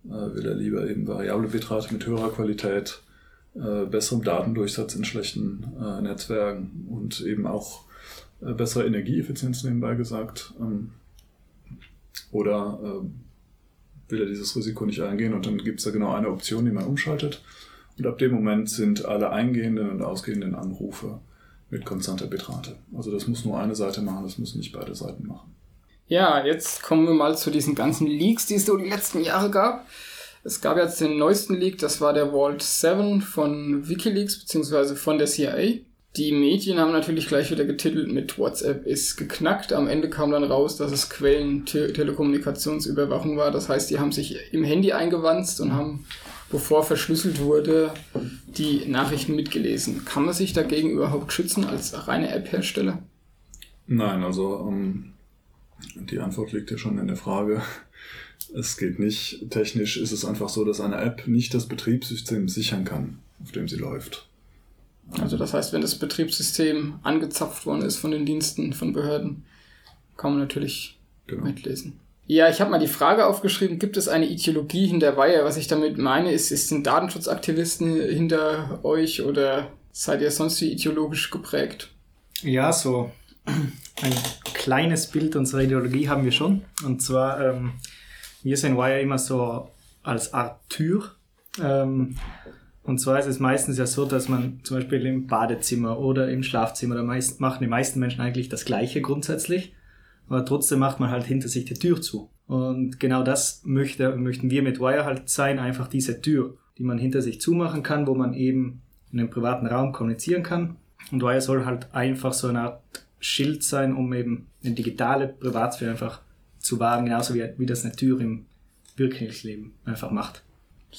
Äh, will er lieber eben variable Bitrate mit höherer Qualität, äh, besserem Datendurchsatz in schlechten äh, Netzwerken und eben auch äh, bessere Energieeffizienz nebenbei gesagt. Oder äh, will er dieses Risiko nicht eingehen und dann gibt es da genau eine Option, die man umschaltet. Und ab dem Moment sind alle eingehenden und ausgehenden Anrufe mit konstanter Bitrate. Also das muss nur eine Seite machen, das müssen nicht beide Seiten machen. Ja, jetzt kommen wir mal zu diesen ganzen Leaks, die es so die letzten Jahre gab. Es gab jetzt den neuesten Leak, das war der Vault 7 von Wikileaks beziehungsweise von der CIA. Die Medien haben natürlich gleich wieder getitelt mit WhatsApp ist geknackt. Am Ende kam dann raus, dass es Quellen-Telekommunikationsüberwachung war. Das heißt, die haben sich im Handy eingewanzt und haben, bevor verschlüsselt wurde, die Nachrichten mitgelesen. Kann man sich dagegen überhaupt schützen als reine App-Hersteller? Nein, also ähm, die Antwort liegt ja schon in der Frage. Es geht nicht. Technisch ist es einfach so, dass eine App nicht das Betriebssystem sichern kann, auf dem sie läuft. Also das heißt, wenn das Betriebssystem angezapft worden ist von den Diensten, von Behörden, kann man natürlich genau. mitlesen. Ja, ich habe mal die Frage aufgeschrieben, gibt es eine Ideologie hinter Weihe? Was ich damit meine, ist, ist sind Datenschutzaktivisten hinter euch oder seid ihr sonst wie ideologisch geprägt? Ja, so ein kleines Bild unserer Ideologie haben wir schon. Und zwar, ähm, wir sehen Wire immer so als Art Tür. Ähm, und zwar ist es meistens ja so, dass man zum Beispiel im Badezimmer oder im Schlafzimmer, da meist, machen die meisten Menschen eigentlich das Gleiche grundsätzlich, aber trotzdem macht man halt hinter sich die Tür zu. Und genau das möchte, möchten wir mit Wire halt sein, einfach diese Tür, die man hinter sich zumachen kann, wo man eben in einem privaten Raum kommunizieren kann. Und Wire soll halt einfach so eine Art Schild sein, um eben eine digitale Privatsphäre einfach zu wahren, genauso wie, wie das eine Tür im wirklichen Leben einfach macht.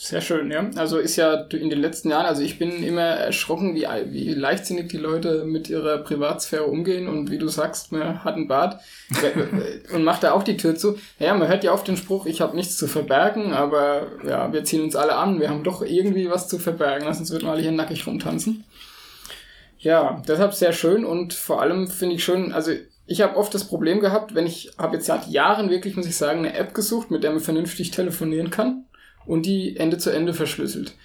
Sehr schön, ja. Also ist ja in den letzten Jahren, also ich bin immer erschrocken, wie, wie leichtsinnig die Leute mit ihrer Privatsphäre umgehen und wie du sagst, man hat einen Bart und macht da auch die Tür zu. Ja, man hört ja oft den Spruch, ich habe nichts zu verbergen, aber ja, wir ziehen uns alle an, wir haben doch irgendwie was zu verbergen, sonst würden wir alle hier nackig rumtanzen. Ja, deshalb sehr schön und vor allem finde ich schön, also ich habe oft das Problem gehabt, wenn ich habe jetzt seit Jahren wirklich, muss ich sagen, eine App gesucht, mit der man vernünftig telefonieren kann und die Ende zu Ende verschlüsselt.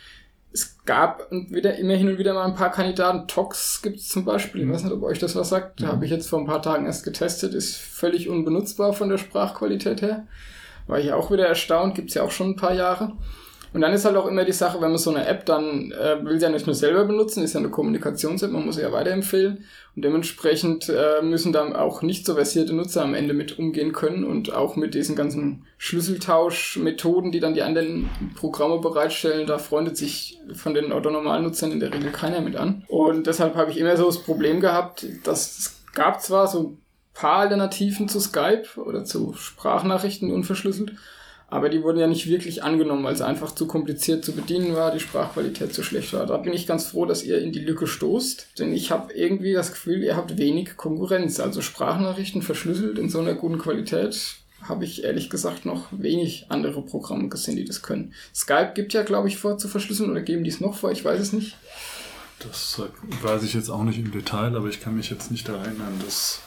Es gab wieder, immer hin und wieder mal ein paar Kandidaten. Tox gibt es zum Beispiel. Ich weiß nicht, ob euch das was sagt. Da habe ich jetzt vor ein paar Tagen erst getestet. Ist völlig unbenutzbar von der Sprachqualität her. war ich auch wieder erstaunt, gibt's ja auch schon ein paar Jahre. Und dann ist halt auch immer die Sache, wenn man so eine App dann äh, will sie ja nicht nur selber benutzen, ist ja eine Kommunikations-App, man muss sie ja weiterempfehlen. Und dementsprechend äh, müssen dann auch nicht so versierte Nutzer am Ende mit umgehen können und auch mit diesen ganzen Schlüsseltauschmethoden, die dann die anderen Programme bereitstellen, da freundet sich von den autonomalen Nutzern in der Regel keiner mit an. Und deshalb habe ich immer so das Problem gehabt, dass es gab zwar so paar Alternativen zu Skype oder zu Sprachnachrichten unverschlüsselt, aber die wurden ja nicht wirklich angenommen, weil es einfach zu kompliziert zu bedienen war, die Sprachqualität zu schlecht war. Da bin ich ganz froh, dass ihr in die Lücke stoßt, denn ich habe irgendwie das Gefühl, ihr habt wenig Konkurrenz. Also Sprachnachrichten verschlüsselt in so einer guten Qualität habe ich ehrlich gesagt noch wenig andere Programme gesehen, die das können. Skype gibt ja, glaube ich, vor zu verschlüsseln oder geben die es noch vor, ich weiß es nicht. Das weiß ich jetzt auch nicht im Detail, aber ich kann mich jetzt nicht daran erinnern, das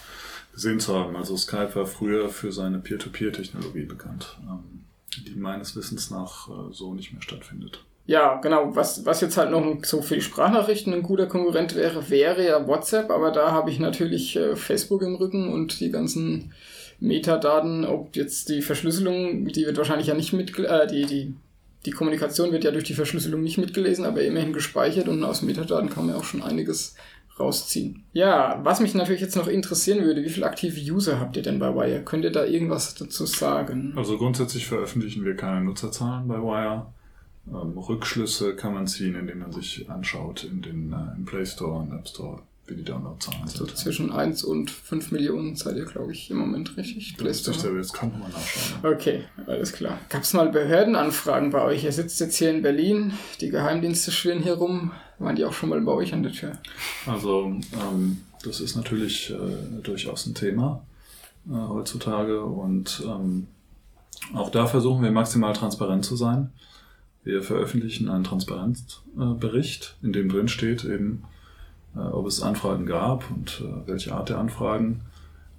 gesehen zu haben. Also Skype war früher für seine Peer-to-Peer-Technologie bekannt. Die meines Wissens nach äh, so nicht mehr stattfindet. Ja, genau. Was, was jetzt halt noch so für die Sprachnachrichten ein guter Konkurrent wäre, wäre ja WhatsApp, aber da habe ich natürlich äh, Facebook im Rücken und die ganzen Metadaten, ob jetzt die Verschlüsselung, die wird wahrscheinlich ja nicht mit, äh, die, die, die Kommunikation wird ja durch die Verschlüsselung nicht mitgelesen, aber immerhin gespeichert und aus Metadaten kann man ja auch schon einiges rausziehen. Ja, was mich natürlich jetzt noch interessieren würde, wie viele aktive User habt ihr denn bei Wire? Könnt ihr da irgendwas dazu sagen? Also grundsätzlich veröffentlichen wir keine Nutzerzahlen bei Wire. Ähm, Rückschlüsse kann man ziehen, indem man sich anschaut in den äh, im Play Store und App Store wie die Downloadzahlen also sind. Zwischen 1 und 5 Millionen seid ihr, glaube ich, im Moment richtig. Das ist der jetzt kann man nachschauen. Okay, alles klar. Gab es mal Behördenanfragen bei euch? Ihr sitzt jetzt hier in Berlin, die Geheimdienste schwirren hier rum. Waren die auch schon mal bei euch an der Tür? Also, ähm, das ist natürlich äh, durchaus ein Thema äh, heutzutage und ähm, auch da versuchen wir maximal transparent zu sein. Wir veröffentlichen einen Transparenzbericht, in dem drin steht eben, äh, ob es Anfragen gab und äh, welche Art der Anfragen.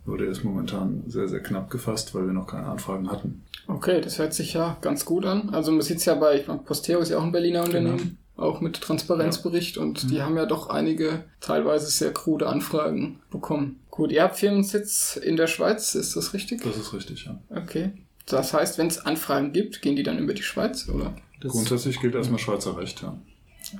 Nur der ist momentan sehr, sehr knapp gefasst, weil wir noch keine Anfragen hatten. Okay, das hört sich ja ganz gut an. Also man sieht es ja bei, ich meine, Posteo ist ja auch ein Berliner Unternehmen, genau. Auch mit Transparenzbericht ja. und mhm. die haben ja doch einige teilweise sehr krude Anfragen bekommen. Gut, ihr habt Firmensitz in der Schweiz, ist das richtig? Das ist richtig, ja. Okay. Das heißt, wenn es Anfragen gibt, gehen die dann über die Schweiz, oder? Das Grundsätzlich gilt erstmal Schweizer Recht, ja.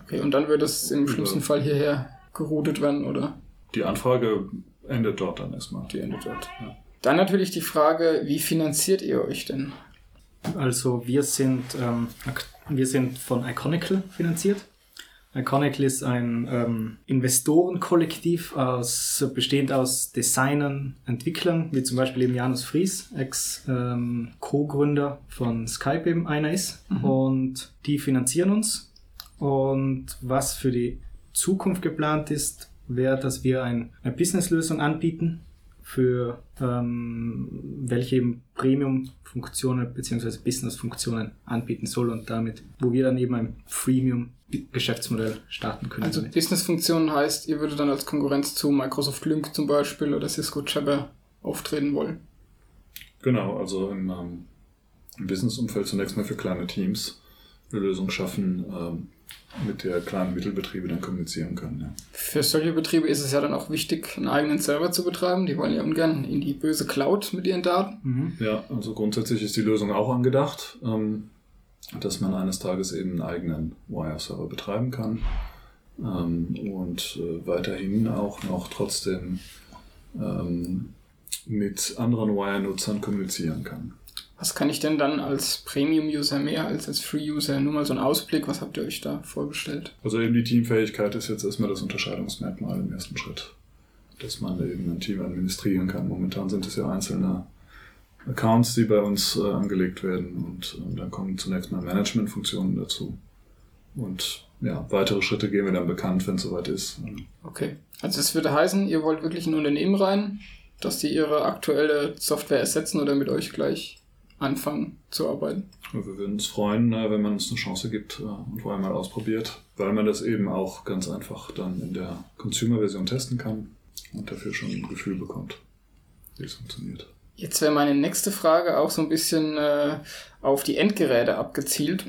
Okay, und dann wird es im schlimmsten Fall hierher geroutet werden, oder? Die Anfrage endet dort dann erstmal. Die endet dort. Ja. Dann natürlich die Frage, wie finanziert ihr euch denn? Also wir sind, ähm, wir sind von Iconical finanziert. Iconical ist ein ähm, Investorenkollektiv aus, bestehend aus Designern, Entwicklern, wie zum Beispiel eben Janus Fries, Ex-Co-Gründer ähm, von Skype eben einer ist. Mhm. Und die finanzieren uns. Und was für die Zukunft geplant ist, wäre, dass wir ein, eine Businesslösung anbieten, für ähm, welche eben Premium-Funktionen bzw. Business-Funktionen anbieten soll und damit, wo wir dann eben ein Freemium-Geschäftsmodell starten können. Also Business-Funktionen heißt, ihr würdet dann als Konkurrenz zu Microsoft Lync zum Beispiel oder Cisco Jabber auftreten wollen. Genau, also im, ähm, im Business-Umfeld zunächst mal für kleine Teams eine Lösung schaffen, ähm, mit der kleinen Mittelbetriebe dann kommunizieren können. Ja. Für solche Betriebe ist es ja dann auch wichtig, einen eigenen Server zu betreiben. Die wollen ja ungern in die böse Cloud mit ihren Daten. Mhm. Ja, also grundsätzlich ist die Lösung auch angedacht, ähm, dass man eines Tages eben einen eigenen Wire-Server betreiben kann ähm, und äh, weiterhin auch noch trotzdem ähm, mit anderen Wire-Nutzern kommunizieren kann. Was kann ich denn dann als Premium-User mehr als als Free-User? Nur mal so ein Ausblick, was habt ihr euch da vorgestellt? Also eben die Teamfähigkeit ist jetzt erstmal das Unterscheidungsmerkmal im ersten Schritt. Dass man eben ein Team administrieren kann. Momentan sind es ja einzelne Accounts, die bei uns äh, angelegt werden und äh, dann kommen zunächst mal Managementfunktionen dazu. Und ja, weitere Schritte gehen wir dann bekannt, wenn es soweit ist. Okay. Also es würde heißen, ihr wollt wirklich ein Unternehmen rein, dass die ihre aktuelle Software ersetzen oder mit euch gleich anfangen zu arbeiten. Wir würden uns freuen, äh, wenn man uns eine Chance gibt äh, und vorher mal ausprobiert, weil man das eben auch ganz einfach dann in der Consumer-Version testen kann und dafür schon ein Gefühl bekommt, wie es funktioniert. Jetzt wäre meine nächste Frage auch so ein bisschen äh, auf die Endgeräte abgezielt.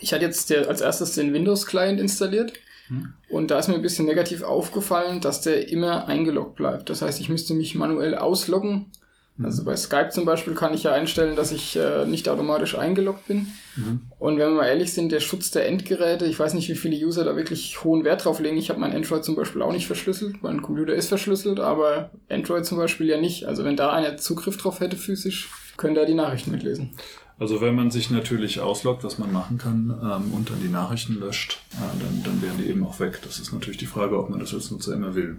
Ich hatte jetzt der, als erstes den Windows-Client installiert hm. und da ist mir ein bisschen negativ aufgefallen, dass der immer eingeloggt bleibt. Das heißt, ich müsste mich manuell ausloggen. Also bei Skype zum Beispiel kann ich ja einstellen, dass ich äh, nicht automatisch eingeloggt bin. Mhm. Und wenn wir mal ehrlich sind, der Schutz der Endgeräte, ich weiß nicht, wie viele User da wirklich hohen Wert drauf legen. Ich habe mein Android zum Beispiel auch nicht verschlüsselt. Mein Computer ist verschlüsselt, aber Android zum Beispiel ja nicht. Also wenn da einer Zugriff drauf hätte physisch, könnte er die Nachrichten mitlesen. Also wenn man sich natürlich ausloggt, was man machen kann, ähm, und dann die Nachrichten löscht, äh, dann, dann wären die eben auch weg. Das ist natürlich die Frage, ob man das als Nutzer immer will.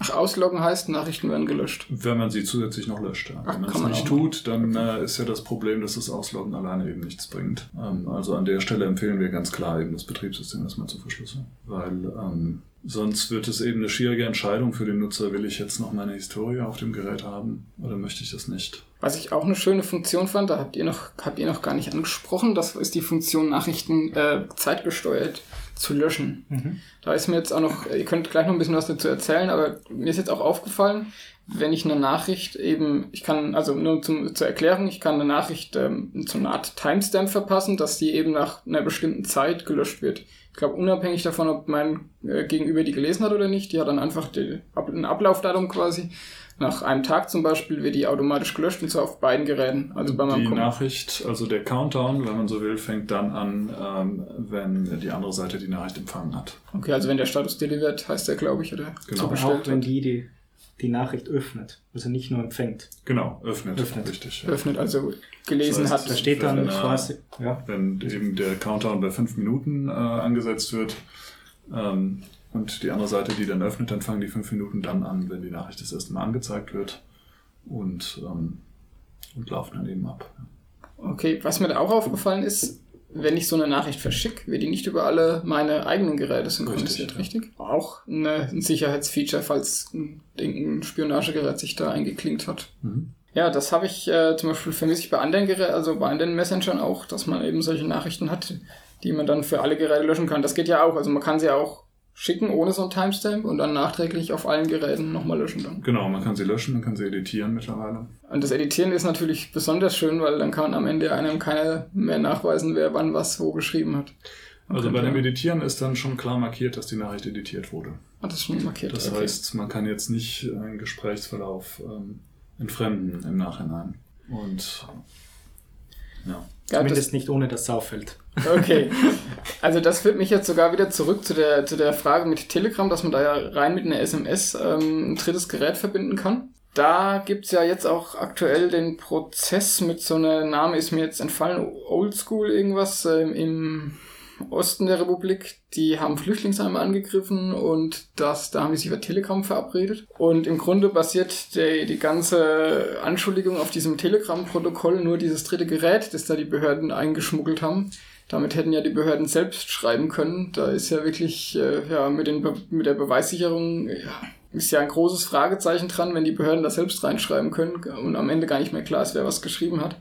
Ach, ausloggen heißt, Nachrichten werden gelöscht. Wenn man sie zusätzlich noch löscht. Ja. Ach, Wenn man es nicht tut, dann äh, ist ja das Problem, dass das Ausloggen alleine eben nichts bringt. Ähm, also an der Stelle empfehlen wir ganz klar eben das Betriebssystem erstmal zu verschlüsseln. Weil ähm, sonst wird es eben eine schwierige Entscheidung für den Nutzer, will ich jetzt noch meine Historie auf dem Gerät haben oder möchte ich das nicht? Was ich auch eine schöne Funktion fand, da habt ihr noch, habt ihr noch gar nicht angesprochen, das ist die Funktion Nachrichten äh, zeitgesteuert zu löschen. Mhm. Da ist mir jetzt auch noch, ihr könnt gleich noch ein bisschen was dazu erzählen, aber mir ist jetzt auch aufgefallen, wenn ich eine Nachricht eben, ich kann, also nur zum, zur Erklärung, ich kann eine Nachricht ähm, zu einer Art Timestamp verpassen, dass die eben nach einer bestimmten Zeit gelöscht wird. Ich glaube, unabhängig davon, ob mein äh, Gegenüber die gelesen hat oder nicht, die hat dann einfach die, ein Ablaufdatum quasi. Nach einem Tag zum Beispiel wird die automatisch gelöscht und zwar auf beiden Geräten. Also bei meinem die Nachricht, also der Countdown, wenn man so will, fängt dann an, ähm, wenn die andere Seite die Nachricht empfangen hat. Okay, also wenn der Status delivered heißt der, glaube ich, oder genau. Auch wenn die, die die Nachricht öffnet, also nicht nur empfängt. Genau, öffnet, öffnet. richtig. Ja. Öffnet, also gelesen das heißt, hat. Da steht dann wenn, quasi, ja. Wenn eben der Countdown bei fünf Minuten äh, angesetzt wird, ähm, und die andere Seite, die dann öffnet, dann fangen die fünf Minuten dann an, wenn die Nachricht das erste Mal angezeigt wird und, ähm, und laufen dann eben ab. Okay, was mir da auch aufgefallen ist, wenn ich so eine Nachricht verschicke, wird die nicht über alle meine eigenen Geräte synchronisiert, richtig? richtig? Ja. Auch eine, ein Sicherheitsfeature, falls ein, ein Spionagegerät sich da eingeklinkt hat. Mhm. Ja, das habe ich äh, zum Beispiel vermisse ich bei anderen Geräten, also bei anderen Messengern auch, dass man eben solche Nachrichten hat, die man dann für alle Geräte löschen kann. Das geht ja auch, also man kann sie auch schicken ohne so ein Timestamp und dann nachträglich auf allen Geräten nochmal löschen dann. Genau, man kann sie löschen, man kann sie editieren mittlerweile. Und das Editieren ist natürlich besonders schön, weil dann kann am Ende einem keiner mehr nachweisen, wer wann was wo geschrieben hat. Man also bei dem Editieren ist dann schon klar markiert, dass die Nachricht editiert wurde. Ah, das ist schon markiert. Das okay. heißt, man kann jetzt nicht einen Gesprächsverlauf ähm, entfremden im Nachhinein. Und ja. Ja, Zumindest nicht ohne das Sauffeld. Okay. Also das führt mich jetzt sogar wieder zurück zu der, zu der Frage mit Telegram, dass man da ja rein mit einer SMS ähm, ein drittes Gerät verbinden kann. Da gibt's ja jetzt auch aktuell den Prozess mit so einer Name ist mir jetzt entfallen, Oldschool irgendwas ähm, im Osten der Republik, die haben Flüchtlingsheime angegriffen und das, da haben sie sich über Telegram verabredet. Und im Grunde basiert die, die ganze Anschuldigung auf diesem Telegram-Protokoll nur dieses dritte Gerät, das da die Behörden eingeschmuggelt haben. Damit hätten ja die Behörden selbst schreiben können. Da ist ja wirklich, äh, ja, mit, den Be mit der Beweissicherung, ja, ist ja ein großes Fragezeichen dran, wenn die Behörden da selbst reinschreiben können und am Ende gar nicht mehr klar ist, wer was geschrieben hat.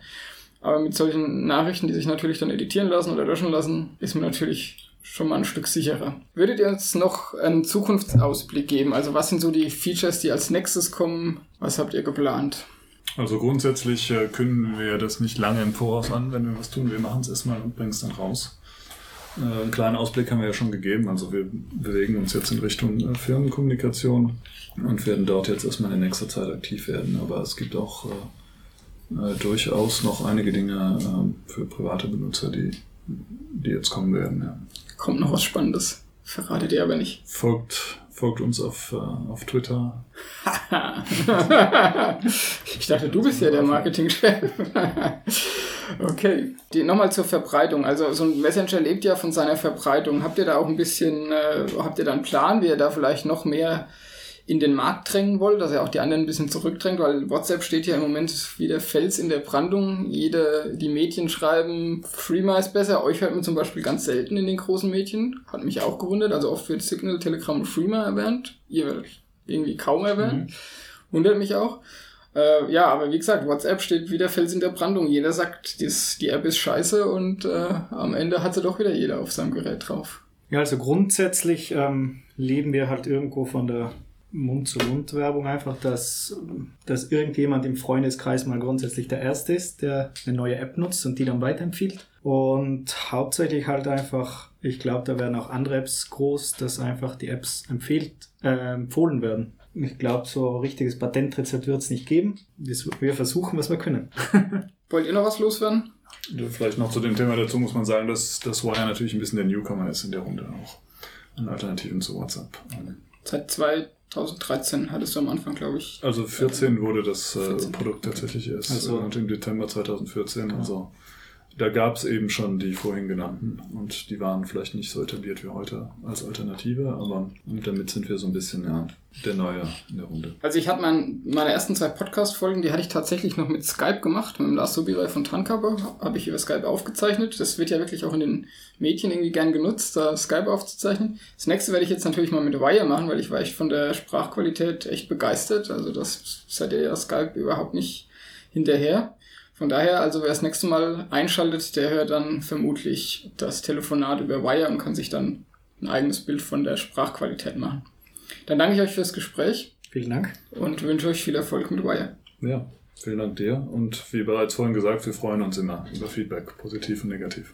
Aber mit solchen Nachrichten, die sich natürlich dann editieren lassen oder löschen lassen, ist man natürlich schon mal ein Stück sicherer. Würdet ihr uns noch einen Zukunftsausblick geben? Also was sind so die Features, die als nächstes kommen? Was habt ihr geplant? Also grundsätzlich äh, kündigen wir das nicht lange im Voraus an, wenn wir was tun. Wir machen es erstmal und bringen es dann raus. Äh, einen kleinen Ausblick haben wir ja schon gegeben. Also wir bewegen uns jetzt in Richtung äh, Firmenkommunikation und werden dort jetzt erstmal in nächster Zeit aktiv werden. Aber es gibt auch äh, durchaus noch einige Dinge äh, für private Benutzer, die, die jetzt kommen werden. Ja. Kommt noch was Spannendes. Verratet ihr aber nicht. Folgt, folgt uns auf, äh, auf Twitter. ich dachte, du bist ja der Marketingchef. okay. Nochmal zur Verbreitung. Also so ein Messenger lebt ja von seiner Verbreitung. Habt ihr da auch ein bisschen, äh, habt ihr da einen Plan, wie ihr da vielleicht noch mehr in den Markt drängen wollt, dass er auch die anderen ein bisschen zurückdrängt, weil WhatsApp steht ja im Moment wie der Fels in der Brandung. Jede, die Medien schreiben, Freema ist besser. Euch hört man zum Beispiel ganz selten in den großen Medien. Hat mich auch gewundert. Also oft wird Signal, Telegram und Freema erwähnt. Ihr werdet irgendwie kaum erwähnt. Mhm. Wundert mich auch. Äh, ja, aber wie gesagt, WhatsApp steht wie der Fels in der Brandung. Jeder sagt, dies, die App ist scheiße und äh, am Ende hat sie doch wieder jeder auf seinem Gerät drauf. Ja, also grundsätzlich ähm, leben wir halt irgendwo von der Mund-zu-Mund-Werbung einfach, dass, dass irgendjemand im Freundeskreis mal grundsätzlich der Erste ist, der eine neue App nutzt und die dann weiterempfiehlt. Und hauptsächlich halt einfach, ich glaube, da werden auch andere Apps groß, dass einfach die Apps empfiehlt, äh, empfohlen werden. Ich glaube, so ein richtiges Patentrezept wird es nicht geben. Wir versuchen, was wir können. Wollt ihr noch was loswerden? Vielleicht noch zu dem Thema dazu muss man sagen, dass das Wire natürlich ein bisschen der Newcomer ist in der Runde auch. An Alternativen zu WhatsApp. Seit 2013 hattest du am Anfang, glaube ich. Also 14 wurde das äh, Produkt tatsächlich erst. Also im Dezember 2014. Ja. Also da gab es eben schon die vorhin genannten und die waren vielleicht nicht so etabliert wie heute als Alternative, aber damit sind wir so ein bisschen ja, der Neue in der Runde. Also ich hatte mein, meine ersten zwei Podcast-Folgen, die hatte ich tatsächlich noch mit Skype gemacht, mit dem Lars Sobirei von Tankaber, habe ich über Skype aufgezeichnet. Das wird ja wirklich auch in den Medien irgendwie gern genutzt, da Skype aufzuzeichnen. Das nächste werde ich jetzt natürlich mal mit Wire machen, weil ich war echt von der Sprachqualität echt begeistert. Also das seid ihr ja Skype überhaupt nicht hinterher. Von daher, also wer das nächste Mal einschaltet, der hört dann vermutlich das Telefonat über Wire und kann sich dann ein eigenes Bild von der Sprachqualität machen. Dann danke ich euch fürs Gespräch. Vielen Dank. Und wünsche euch viel Erfolg mit Wire. Ja, vielen Dank dir. Und wie bereits vorhin gesagt, wir freuen uns immer über Feedback, positiv und negativ.